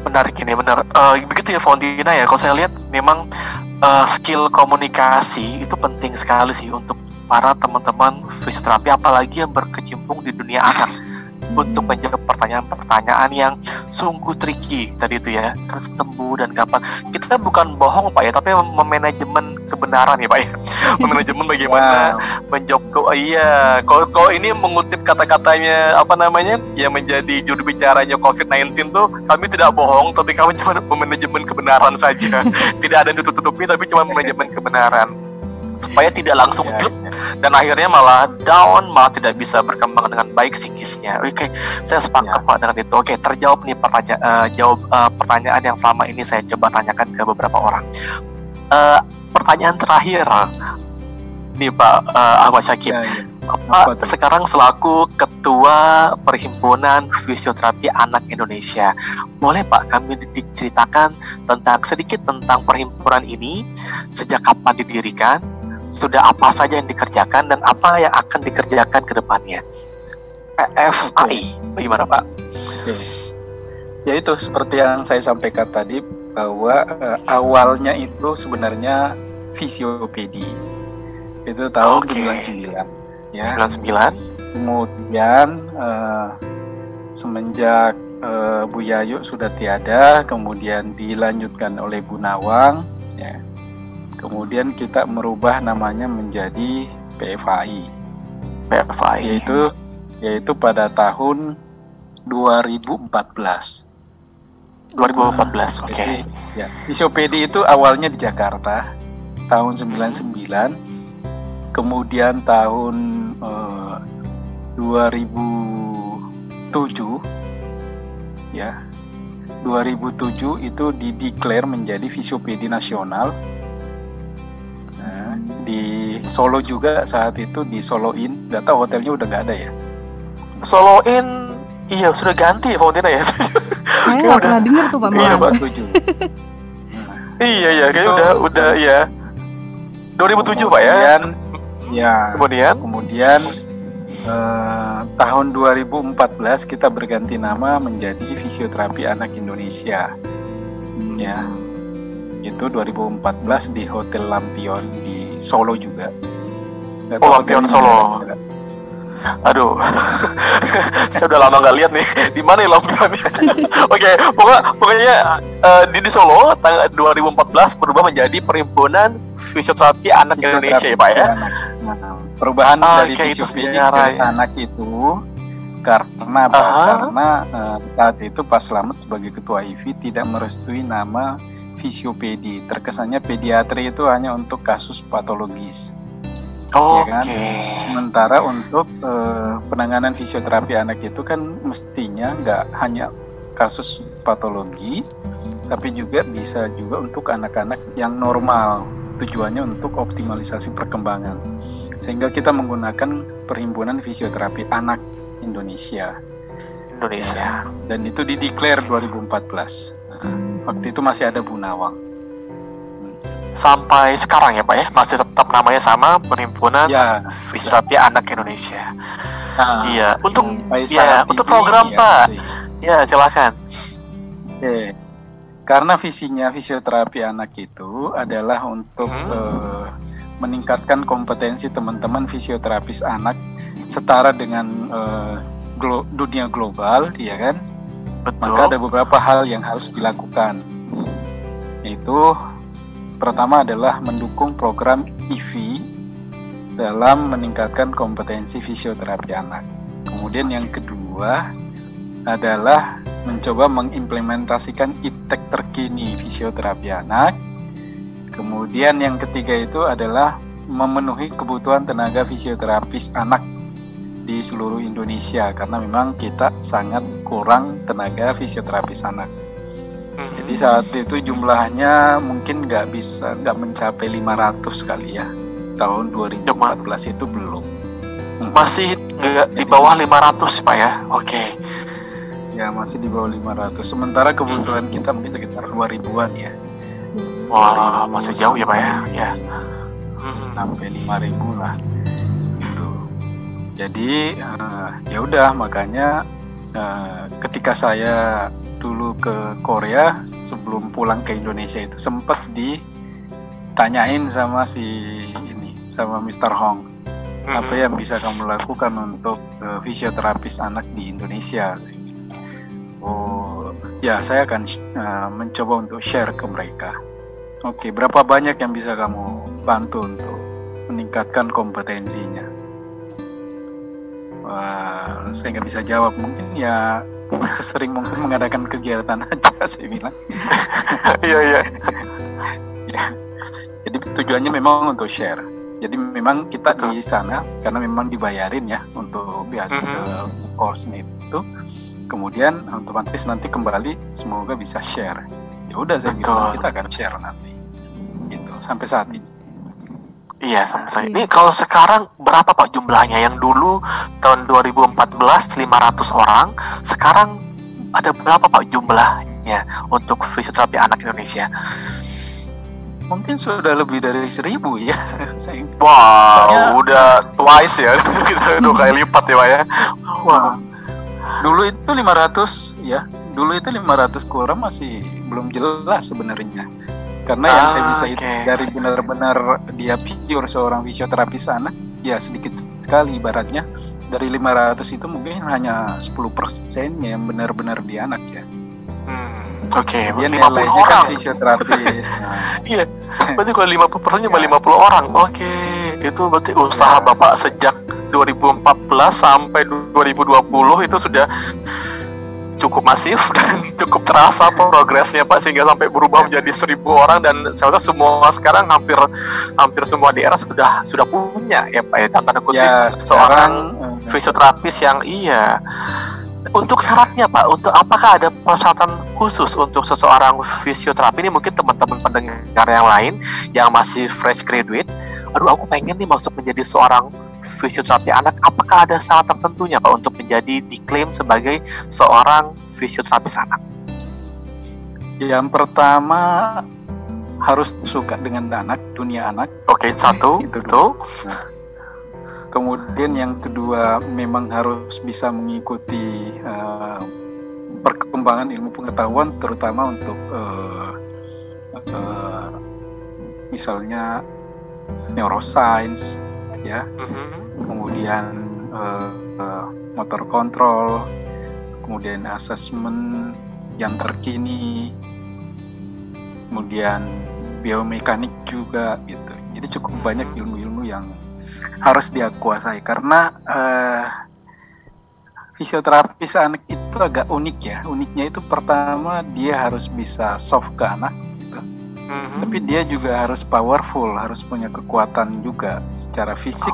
menarik ini benar. Uh, begitu ya Fondina ya. Kalau saya lihat memang uh, skill komunikasi itu penting sekali sih untuk para teman-teman fisioterapi apalagi yang berkecimpung di dunia anak untuk menjawab pertanyaan-pertanyaan yang sungguh tricky tadi itu ya terus tembu dan gampang. Kita bukan bohong pak ya tapi memanajemen kebenaran ya pak ya. (laughs) Memanajemen bagaimana wow. menjawab ke oh, iya. Kalau kalau ini mengutip kata-katanya apa namanya yang menjadi juru bicaranya COVID-19 tuh kami tidak bohong tapi kami cuma (laughs) memanajemen kebenaran saja. (laughs) Tidak ada tutup-tutupi tapi cuma manajemen kebenaran supaya tidak langsung yeah, yeah. dan akhirnya malah down malah tidak bisa berkembang dengan baik psikisnya oke okay, saya sepakat yeah. pak dengan itu oke okay, terjawab nih pertanyaan uh, jawab uh, pertanyaan yang selama ini saya coba tanyakan ke beberapa orang uh, pertanyaan terakhir nih pak uh, Ahmad Syakib yeah, yeah. Bapak sekarang selaku Ketua Perhimpunan Fisioterapi Anak Indonesia. Boleh Pak kami diceritakan tentang sedikit tentang perhimpunan ini, sejak kapan didirikan, sudah apa saja yang dikerjakan dan apa yang akan dikerjakan ke depannya. FAI, bagaimana Pak? Oke. Ya itu seperti yang saya sampaikan tadi bahwa uh, awalnya itu sebenarnya fisiopedi. Itu tahun okay. 99. Ya. 99. Kemudian uh, semenjak uh, Bu Yayu sudah tiada, kemudian dilanjutkan oleh Bu Nawang, ya Kemudian kita merubah namanya menjadi PFAI. PFAI yaitu yaitu pada tahun 2014. 2014, oke. Okay. Ya, Isiopedi itu awalnya di Jakarta tahun 99. Kemudian tahun eh, 2007 ya 2007 itu dideklar menjadi fisiopedi nasional di Solo juga saat itu di Solo Inn nggak tahu hotelnya udah nggak ada ya? Solo Inn iya sudah ganti ya Fontina ya? (laughs) Saya nggak pernah dengar tuh pak iya pak. (laughs) Iya iya kayaknya udah udah ya 2007 pak ya? Ya. Kemudian? Kemudian eh, tahun 2014 kita berganti nama menjadi fisioterapi anak Indonesia. Hmm. ya. Itu 2014 di Hotel Lampion di Solo juga. Gak oh, Lampion Solo. Aduh, (laughs) saya udah lama nggak lihat nih (laughs) di mana ya lampionnya. (laughs) Oke, okay, pokoknya pokoknya uh, di, di Solo tanggal 2014 berubah menjadi Perhimpunan Fisioterapi Anak Indonesia ya Pak ya. Nah, perubahan ah, dari fisioterapi ya. anak itu karena apa? Uh -huh. Karena uh, saat itu Pak Slamet sebagai ketua IV tidak merestui nama fisiopedi. Terkesannya pediatri itu hanya untuk kasus patologis. Oh, ya kan? Okay. Sementara untuk uh, penanganan fisioterapi anak itu kan mestinya nggak hanya kasus patologi, tapi juga bisa juga untuk anak-anak yang normal. Tujuannya untuk optimalisasi perkembangan. sehingga kita menggunakan perhimpunan fisioterapi anak Indonesia Indonesia. dan itu dideklar 2014 Nah, waktu itu masih ada Bu Nawang Sampai sekarang ya Pak ya, masih tetap namanya sama Perhimpunan ya Fisioterapi Anak Indonesia. nah, Iya, untuk sampai ya, untuk program ya, Pak. sih. Ya, silakan. Oke. Karena visinya fisioterapi anak itu adalah untuk Hmm. eh, meningkatkan kompetensi teman-teman fisioterapis anak setara dengan eh, glo- dunia global, ya kan? Maka ada beberapa hal yang harus dilakukan. Yaitu pertama adalah mendukung program IV dalam meningkatkan kompetensi fisioterapi anak. Kemudian yang kedua adalah mencoba mengimplementasikan iptek terkini fisioterapi anak. Kemudian yang ketiga itu adalah memenuhi kebutuhan tenaga fisioterapis anak di seluruh Indonesia karena memang kita sangat kurang tenaga fisioterapis anak. Mhm. Jadi saat itu jumlahnya mungkin nggak bisa nggak mencapai 500 kali ya. Tahun 2014 itu belum. Hmm. masih nggak di bawah 500 Pak ya. Oke. Ya masih di bawah 500. Sementara kebutuhan kita mungkin sekitar 2000-an ya. Wah, masih jauh ya Pak ya. Ya. Sampai 5000 lah. Jadi eh, ya udah makanya eh, ketika saya dulu ke Korea sebelum pulang ke Indonesia itu sempat ditanyain sama si ini sama Mr. Hong apa Mhm. yang bisa kamu lakukan untuk eh, fisioterapis anak di Indonesia oh ya saya akan eh, mencoba untuk share ke mereka oke berapa banyak yang bisa kamu bantu untuk meningkatkan kompetensinya wah saya nggak bisa jawab. Mungkin ya sesering mungkin mengadakan kegiatan (laughs) aja saya bilang. (laughs) Iya, iya. (laughs) ya. Jadi tujuannya memang untuk share. Jadi memang kita di sana karena memang dibayarin ya untuk biasa Mhm. course itu. Kemudian otomatis nanti kembali semoga bisa share. Ya udah saya bilang Betul. kita akan share nanti. Gitu. Sampai saat ini Iya, sama saya. Ini kalau sekarang berapa Pak jumlahnya? Yang dulu tahun 2014 500 orang, sekarang ada berapa Pak jumlahnya untuk fisioterapi anak Indonesia? mungkin sudah lebih dari seribu ya saya (laughs) Wow, Soalnya- udah twice ya. Kita (laughs) dua kali lipat ya Pak ya. Wah. dulu itu 500 ya dulu itu 500 kurang masih belum jelas sebenarnya karena yang Ah, saya bisa hitung oke. dari benar-benar dia pure seorang fisioterapis anak ya sedikit sekali ibaratnya dari 500 itu mungkin hanya 10 persennya yang benar-benar dia anak ya Hmm, Oke, dia 50 nilainya kan orang. fisioterapis (laughs) nah, Iya, berarti kalau 50 persen cuma (laughs) Ya. 50 orang. Oke, itu berarti usaha Ya. Bapak sejak 2014 sampai 2020 itu sudah cukup masif (laughs) dan cukup terasa progresnya Pak sehingga sampai berubah menjadi seribu orang dan saya rasa semua sekarang hampir hampir semua daerah sudah sudah punya ya Pak ya tanda kutip ya seorang sekarang eh, fisioterapis yang iya. Untuk syaratnya Pak, untuk apakah ada persyaratan khusus untuk seseorang fisioterapi ini mungkin teman-teman pendengar yang lain yang masih fresh graduate, aduh aku pengen nih masuk menjadi seorang fisioterapi anak, apakah ada syarat tertentunya Pak untuk menjadi diklaim sebagai seorang fisioterapis anak? yang pertama harus suka dengan anak dunia anak Oke, satu, (laughs) Itu itu. Kemudian yang kedua memang harus bisa mengikuti eh, perkembangan ilmu pengetahuan terutama untuk eh, eh, misalnya neuroscience ya, Mhm. Kemudian eh, motor kontrol, kemudian asesmen yang terkini, kemudian biomekanik juga gitu. Jadi cukup banyak ilmu-ilmu yang harus dia kuasai karena eh, fisioterapis anak itu agak unik ya. Uniknya itu pertama dia harus bisa soft ke anak, Mhm. tapi dia juga harus powerful, harus punya kekuatan juga secara fisik.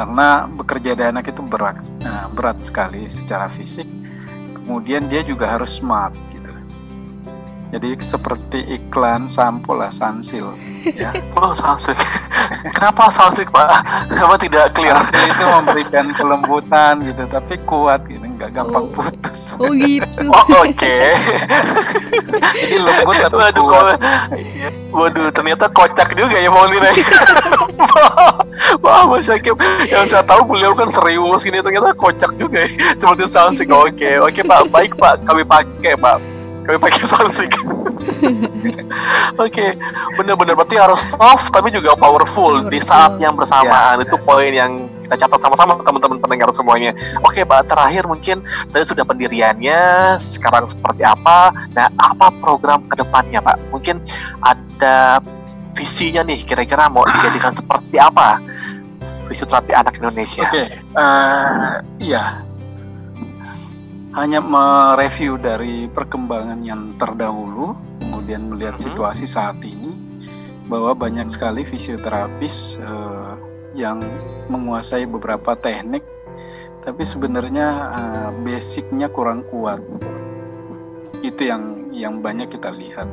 Karena bekerja di anak itu berat, eh, berat sekali secara fisik. Kemudian dia juga harus smart. Jadi seperti iklan sampo lah Sansil. Ya. (laughs) Oh, Sunsilk. (laughs) Kenapa Sunsilk, Pak? Kenapa tidak clear? Sansil itu memberikan (laughs) kelembutan gitu, tapi kuat gitu, nggak gampang Oh. putus. Oh gitu. Oh, Oke. Jadi lembut tapi Waduh, kuat. kok- waduh, ternyata kocak juga ya mau nilai. Wah, Mas Hakim, yang saya tahu beliau kan serius ini ternyata kocak juga ya. Seperti Sunsilk. Oke, oke Pak, baik Pak, kami pakai Pak. Kami pakai Sunsilk. (laughs) Oke, benar-benar berarti harus soft tapi juga powerful di saat yang bersamaan. Ya, Itu ya. poin yang kita catat sama-sama teman-teman pendengar semuanya. Oke, Pak, terakhir mungkin tadi sudah pendiriannya, sekarang seperti apa? Nah, apa program ke depannya, Pak? Mungkin ada visinya nih, kira-kira mau dijadikan seperti apa fisioterapi anak Indonesia? Oke, eh, iya. Hanya mereview dari perkembangan yang terdahulu, kemudian melihat Mhm. situasi saat ini, bahwa banyak sekali fisioterapis eh, yang menguasai beberapa teknik, tapi sebenarnya eh, basicnya kurang kuat. Itu yang yang banyak kita lihat.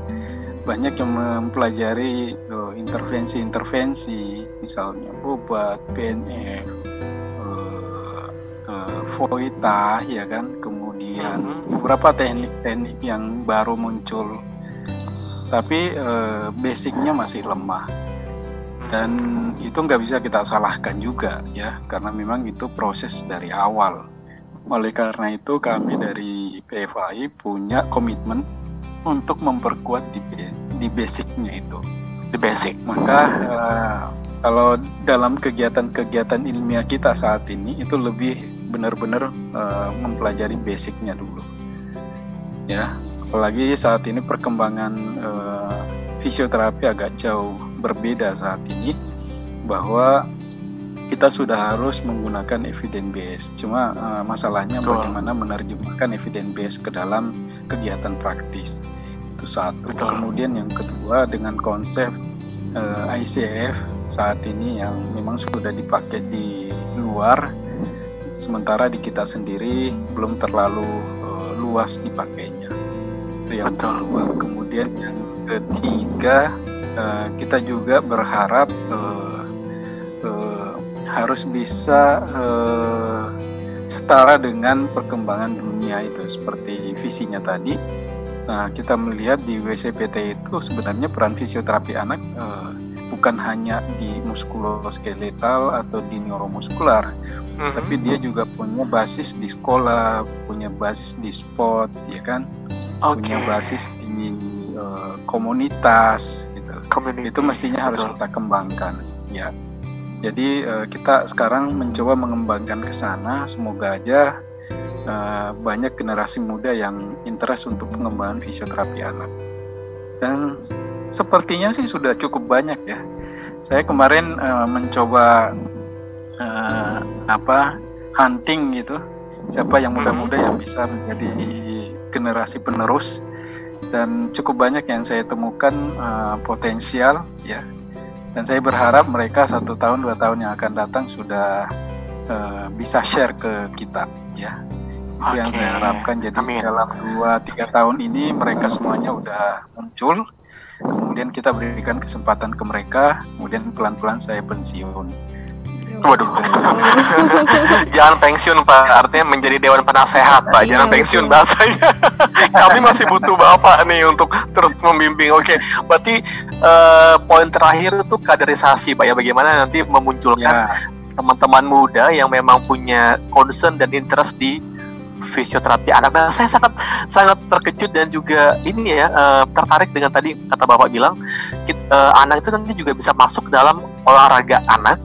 Banyak yang mempelajari eh, intervensi-intervensi, misalnya obat, PNF, eh, eh, Voita, ya kan, kemudian Mhm. beberapa teknik-teknik yang baru muncul, tapi eh, basicnya masih lemah dan itu nggak bisa kita salahkan juga ya karena memang itu proses dari awal. Oleh karena itu kami dari PFI punya komitmen untuk memperkuat di di basicnya itu. The basic. Maka eh, kalau dalam kegiatan-kegiatan ilmiah kita saat ini itu lebih benar-benar eh, mempelajari basicnya dulu. Ya, apalagi saat ini perkembangan eh, fisioterapi agak jauh berbeda saat ini bahwa kita sudah harus menggunakan evidence base. Cuma eh, masalahnya Betul. bagaimana menerjemahkan evidence base ke dalam kegiatan praktis. Itu satu. Betul. Kemudian yang kedua dengan konsep eh, ICF saat ini yang memang sudah dipakai di luar, sementara di kita sendiri belum terlalu eh, luas dipakainya. Itu yang Betul. kedua. Kemudian yang ketiga eh, kita juga berharap eh, eh, harus bisa eh, setara dengan perkembangan dunia itu seperti visinya tadi. Nah, kita melihat di WCPT itu sebenarnya peran fisioterapi anak eh, bukan hanya di muskuloskeletal atau di neuromuskular, Mhm. tapi dia juga punya basis di sekolah, punya basis di sport, ya kan, Oke. punya basis di eh, komunitas, gitu. Community. Itu mestinya harus Betul. kita kembangkan, ya. Jadi eh, kita sekarang mencoba mengembangkan ke sana, semoga aja eh, banyak generasi muda yang interest untuk pengembangan fisioterapi anak. Dan sepertinya sih sudah cukup banyak ya. Saya kemarin eh, mencoba eh, apa hunting gitu, siapa yang muda-muda yang bisa menjadi generasi penerus. Dan cukup banyak yang saya temukan eh, potensial ya. Dan saya berharap mereka satu tahun dua tahun yang akan datang sudah eh, bisa share ke kita ya. Itu yang saya harapkan. Jadi Amin. dalam dua tiga tahun ini mereka semuanya udah muncul. Kemudian kita berikan kesempatan ke mereka. Kemudian pelan-pelan saya pensiun Waduh. (laughs) Jangan pensiun Pak, artinya menjadi dewan penasehat Pak. Iya, Jangan pensiun bahasanya. (laughs) Kami masih butuh Bapak nih untuk terus membimbing. Oke, berarti eh, poin terakhir itu kaderisasi Pak ya. Bagaimana nanti memunculkan ya teman-teman muda yang memang punya concern dan interest di fisioterapi anak. Nah, saya sangat sangat terkejut dan juga ini ya eh, tertarik dengan tadi kata bapak bilang kit- eh, anak itu nanti juga bisa masuk dalam olahraga anak,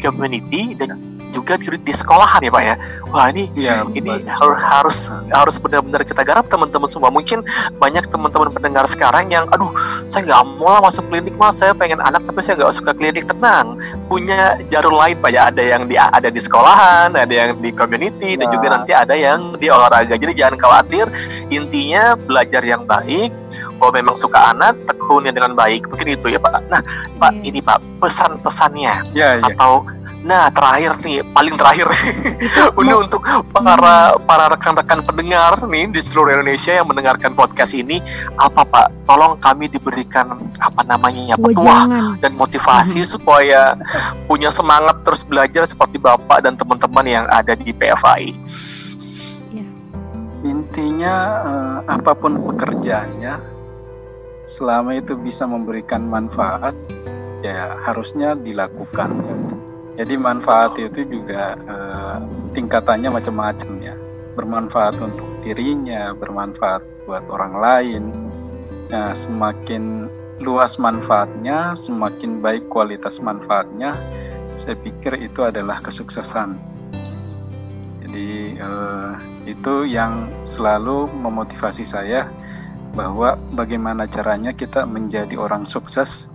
community dan juga di, di sekolahan ya pak ya. Wah ini ya ini bagus. har- harus harus benar-benar kita garap teman-teman semua. Mungkin banyak teman-teman pendengar sekarang yang, aduh, saya nggak mau lah masuk klinik mas, saya pengen anak tapi saya nggak suka klinik. Tenang, punya jalur lain pak ya. Ada yang di ada di sekolahan, ada yang di community, dan Ya. juga nanti ada yang di olahraga. Jadi jangan khawatir. Intinya belajar yang baik. Kalau memang suka anak, tekuni dengan baik. Mungkin itu ya pak. Nah, pak Iya. ini pak pesan-pesannya ya ya atau Nah, terakhir nih, paling terakhir. (laughs) Ini untuk para para rekan-rekan pendengar nih di seluruh Indonesia yang mendengarkan podcast ini, apa Pak? Tolong kami diberikan apa namanya ya, petuah dan motivasi hmm. supaya punya semangat terus belajar seperti Bapak dan teman-teman yang ada di PFI. Ya. Intinya eh, apa pun pekerjaannya, selama itu bisa memberikan manfaat, ya harusnya dilakukan jadi manfaat itu juga uh, tingkatannya macam-macam ya. Bermanfaat untuk dirinya, bermanfaat buat orang lain. Nah, semakin luas manfaatnya, semakin baik kualitas manfaatnya, saya pikir itu adalah kesuksesan. Jadi uh, itu yang selalu memotivasi saya bahwa bagaimana caranya kita menjadi orang sukses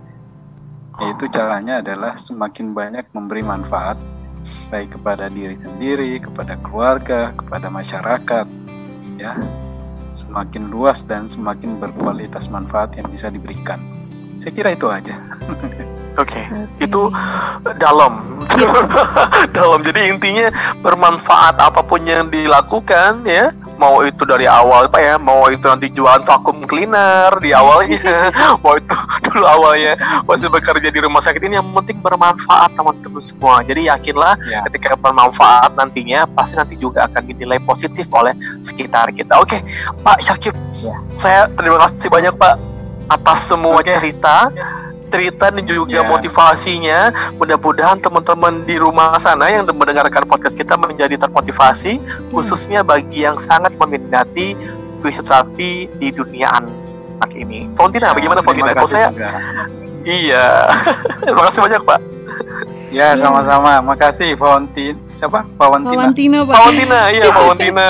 yaitu caranya adalah semakin banyak memberi manfaat baik kepada diri sendiri, kepada keluarga, kepada masyarakat, ya semakin luas dan semakin berkualitas manfaat yang bisa diberikan. Saya kira itu aja. (laughs) Oke, okay. okay. itu dalam, (laughs) dalam. Jadi intinya bermanfaat apa pun yang dilakukan, ya mau itu dari awal apa ya mau itu nanti jualan vakum cleaner di awalnya (laughs) mau itu dulu awalnya masih bekerja di rumah sakit ini yang penting bermanfaat teman-teman semua jadi yakinlah ya. ketika bermanfaat nantinya pasti nanti juga akan dinilai positif oleh sekitar kita oke Pak Syakib ya. saya terima kasih banyak Pak atas semua okay. cerita ya cerita dan juga yeah. motivasinya. Mudah-mudahan teman-teman di rumah sana yang mendengarkan podcast kita menjadi termotivasi, hmm. khususnya bagi yang sangat meminati fisioterapi di dunia anak ini. Fontina, ya, bagaimana Fontina? Kalau saya, iya, (laughs) terima kasih banyak Pak. Ya, sama-sama. Makasih Fontin. Siapa? Pawantina. Pawantina, Pak. Pawantina, iya Pawantina.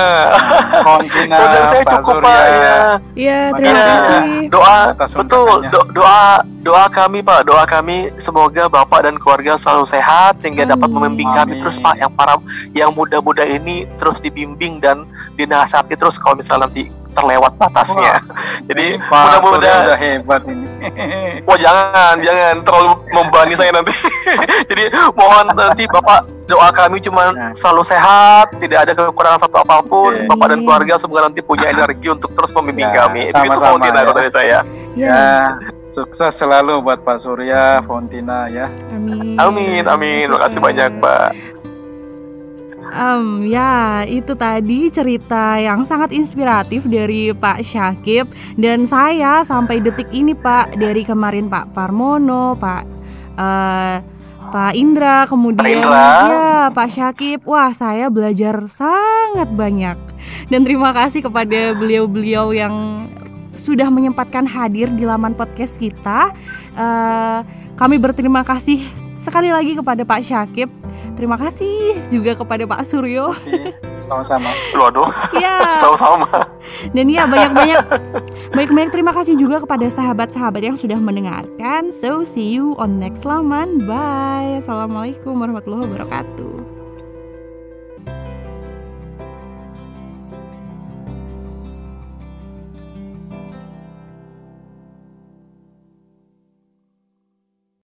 Pawantina. (laughs) Sudah saya cukup, Pak. Iya. Iya, terima kasih. Doa betul, do, doa doa kami, Pak. Doa kami semoga Bapak dan keluarga selalu sehat sehingga Amin. dapat membimbing kami terus, Pak. Yang para yang muda-muda ini terus dibimbing dan dinasihati terus kalau misalnya nanti terlewat batasnya. Wah, (laughs) Jadi mudah-mudahan udah hebat ini. Wah jangan, jangan terlalu membani saya nanti. (laughs) Jadi mohon nanti Bapak doa kami cuma nah. selalu sehat, tidak ada kekurangan satu apa pun. Okay. Bapak dan keluarga semoga nanti punya energi untuk terus membimbing ya, kami. Sama Itu Fontina ya. dari saya. Ya. ya. Sukses selalu buat Pak Surya, Fontina ya. Amin. Amin, amin. Terima kasih banyak, Pak. Um, ya, itu tadi cerita yang sangat inspiratif dari Pak Syakib dan saya sampai detik ini Pak dari kemarin Pak Parmono, Pak uh, Pak Indra, kemudian Pak Indra. ya Pak Syakib. Wah, saya belajar sangat banyak dan terima kasih kepada beliau-beliau yang sudah menyempatkan hadir di laman podcast kita. Uh, kami berterima kasih sekali lagi kepada Pak Syakib Terima kasih juga kepada Pak Suryo. (laughs) Sama-sama. (laughs) Waduh. Iya. Sama-sama. Dan ya banyak-banyak banyak-banyak terima kasih juga kepada sahabat-sahabat yang sudah mendengarkan. So see you on next laman. Bye. Assalamualaikum warahmatullahi wabarakatuh.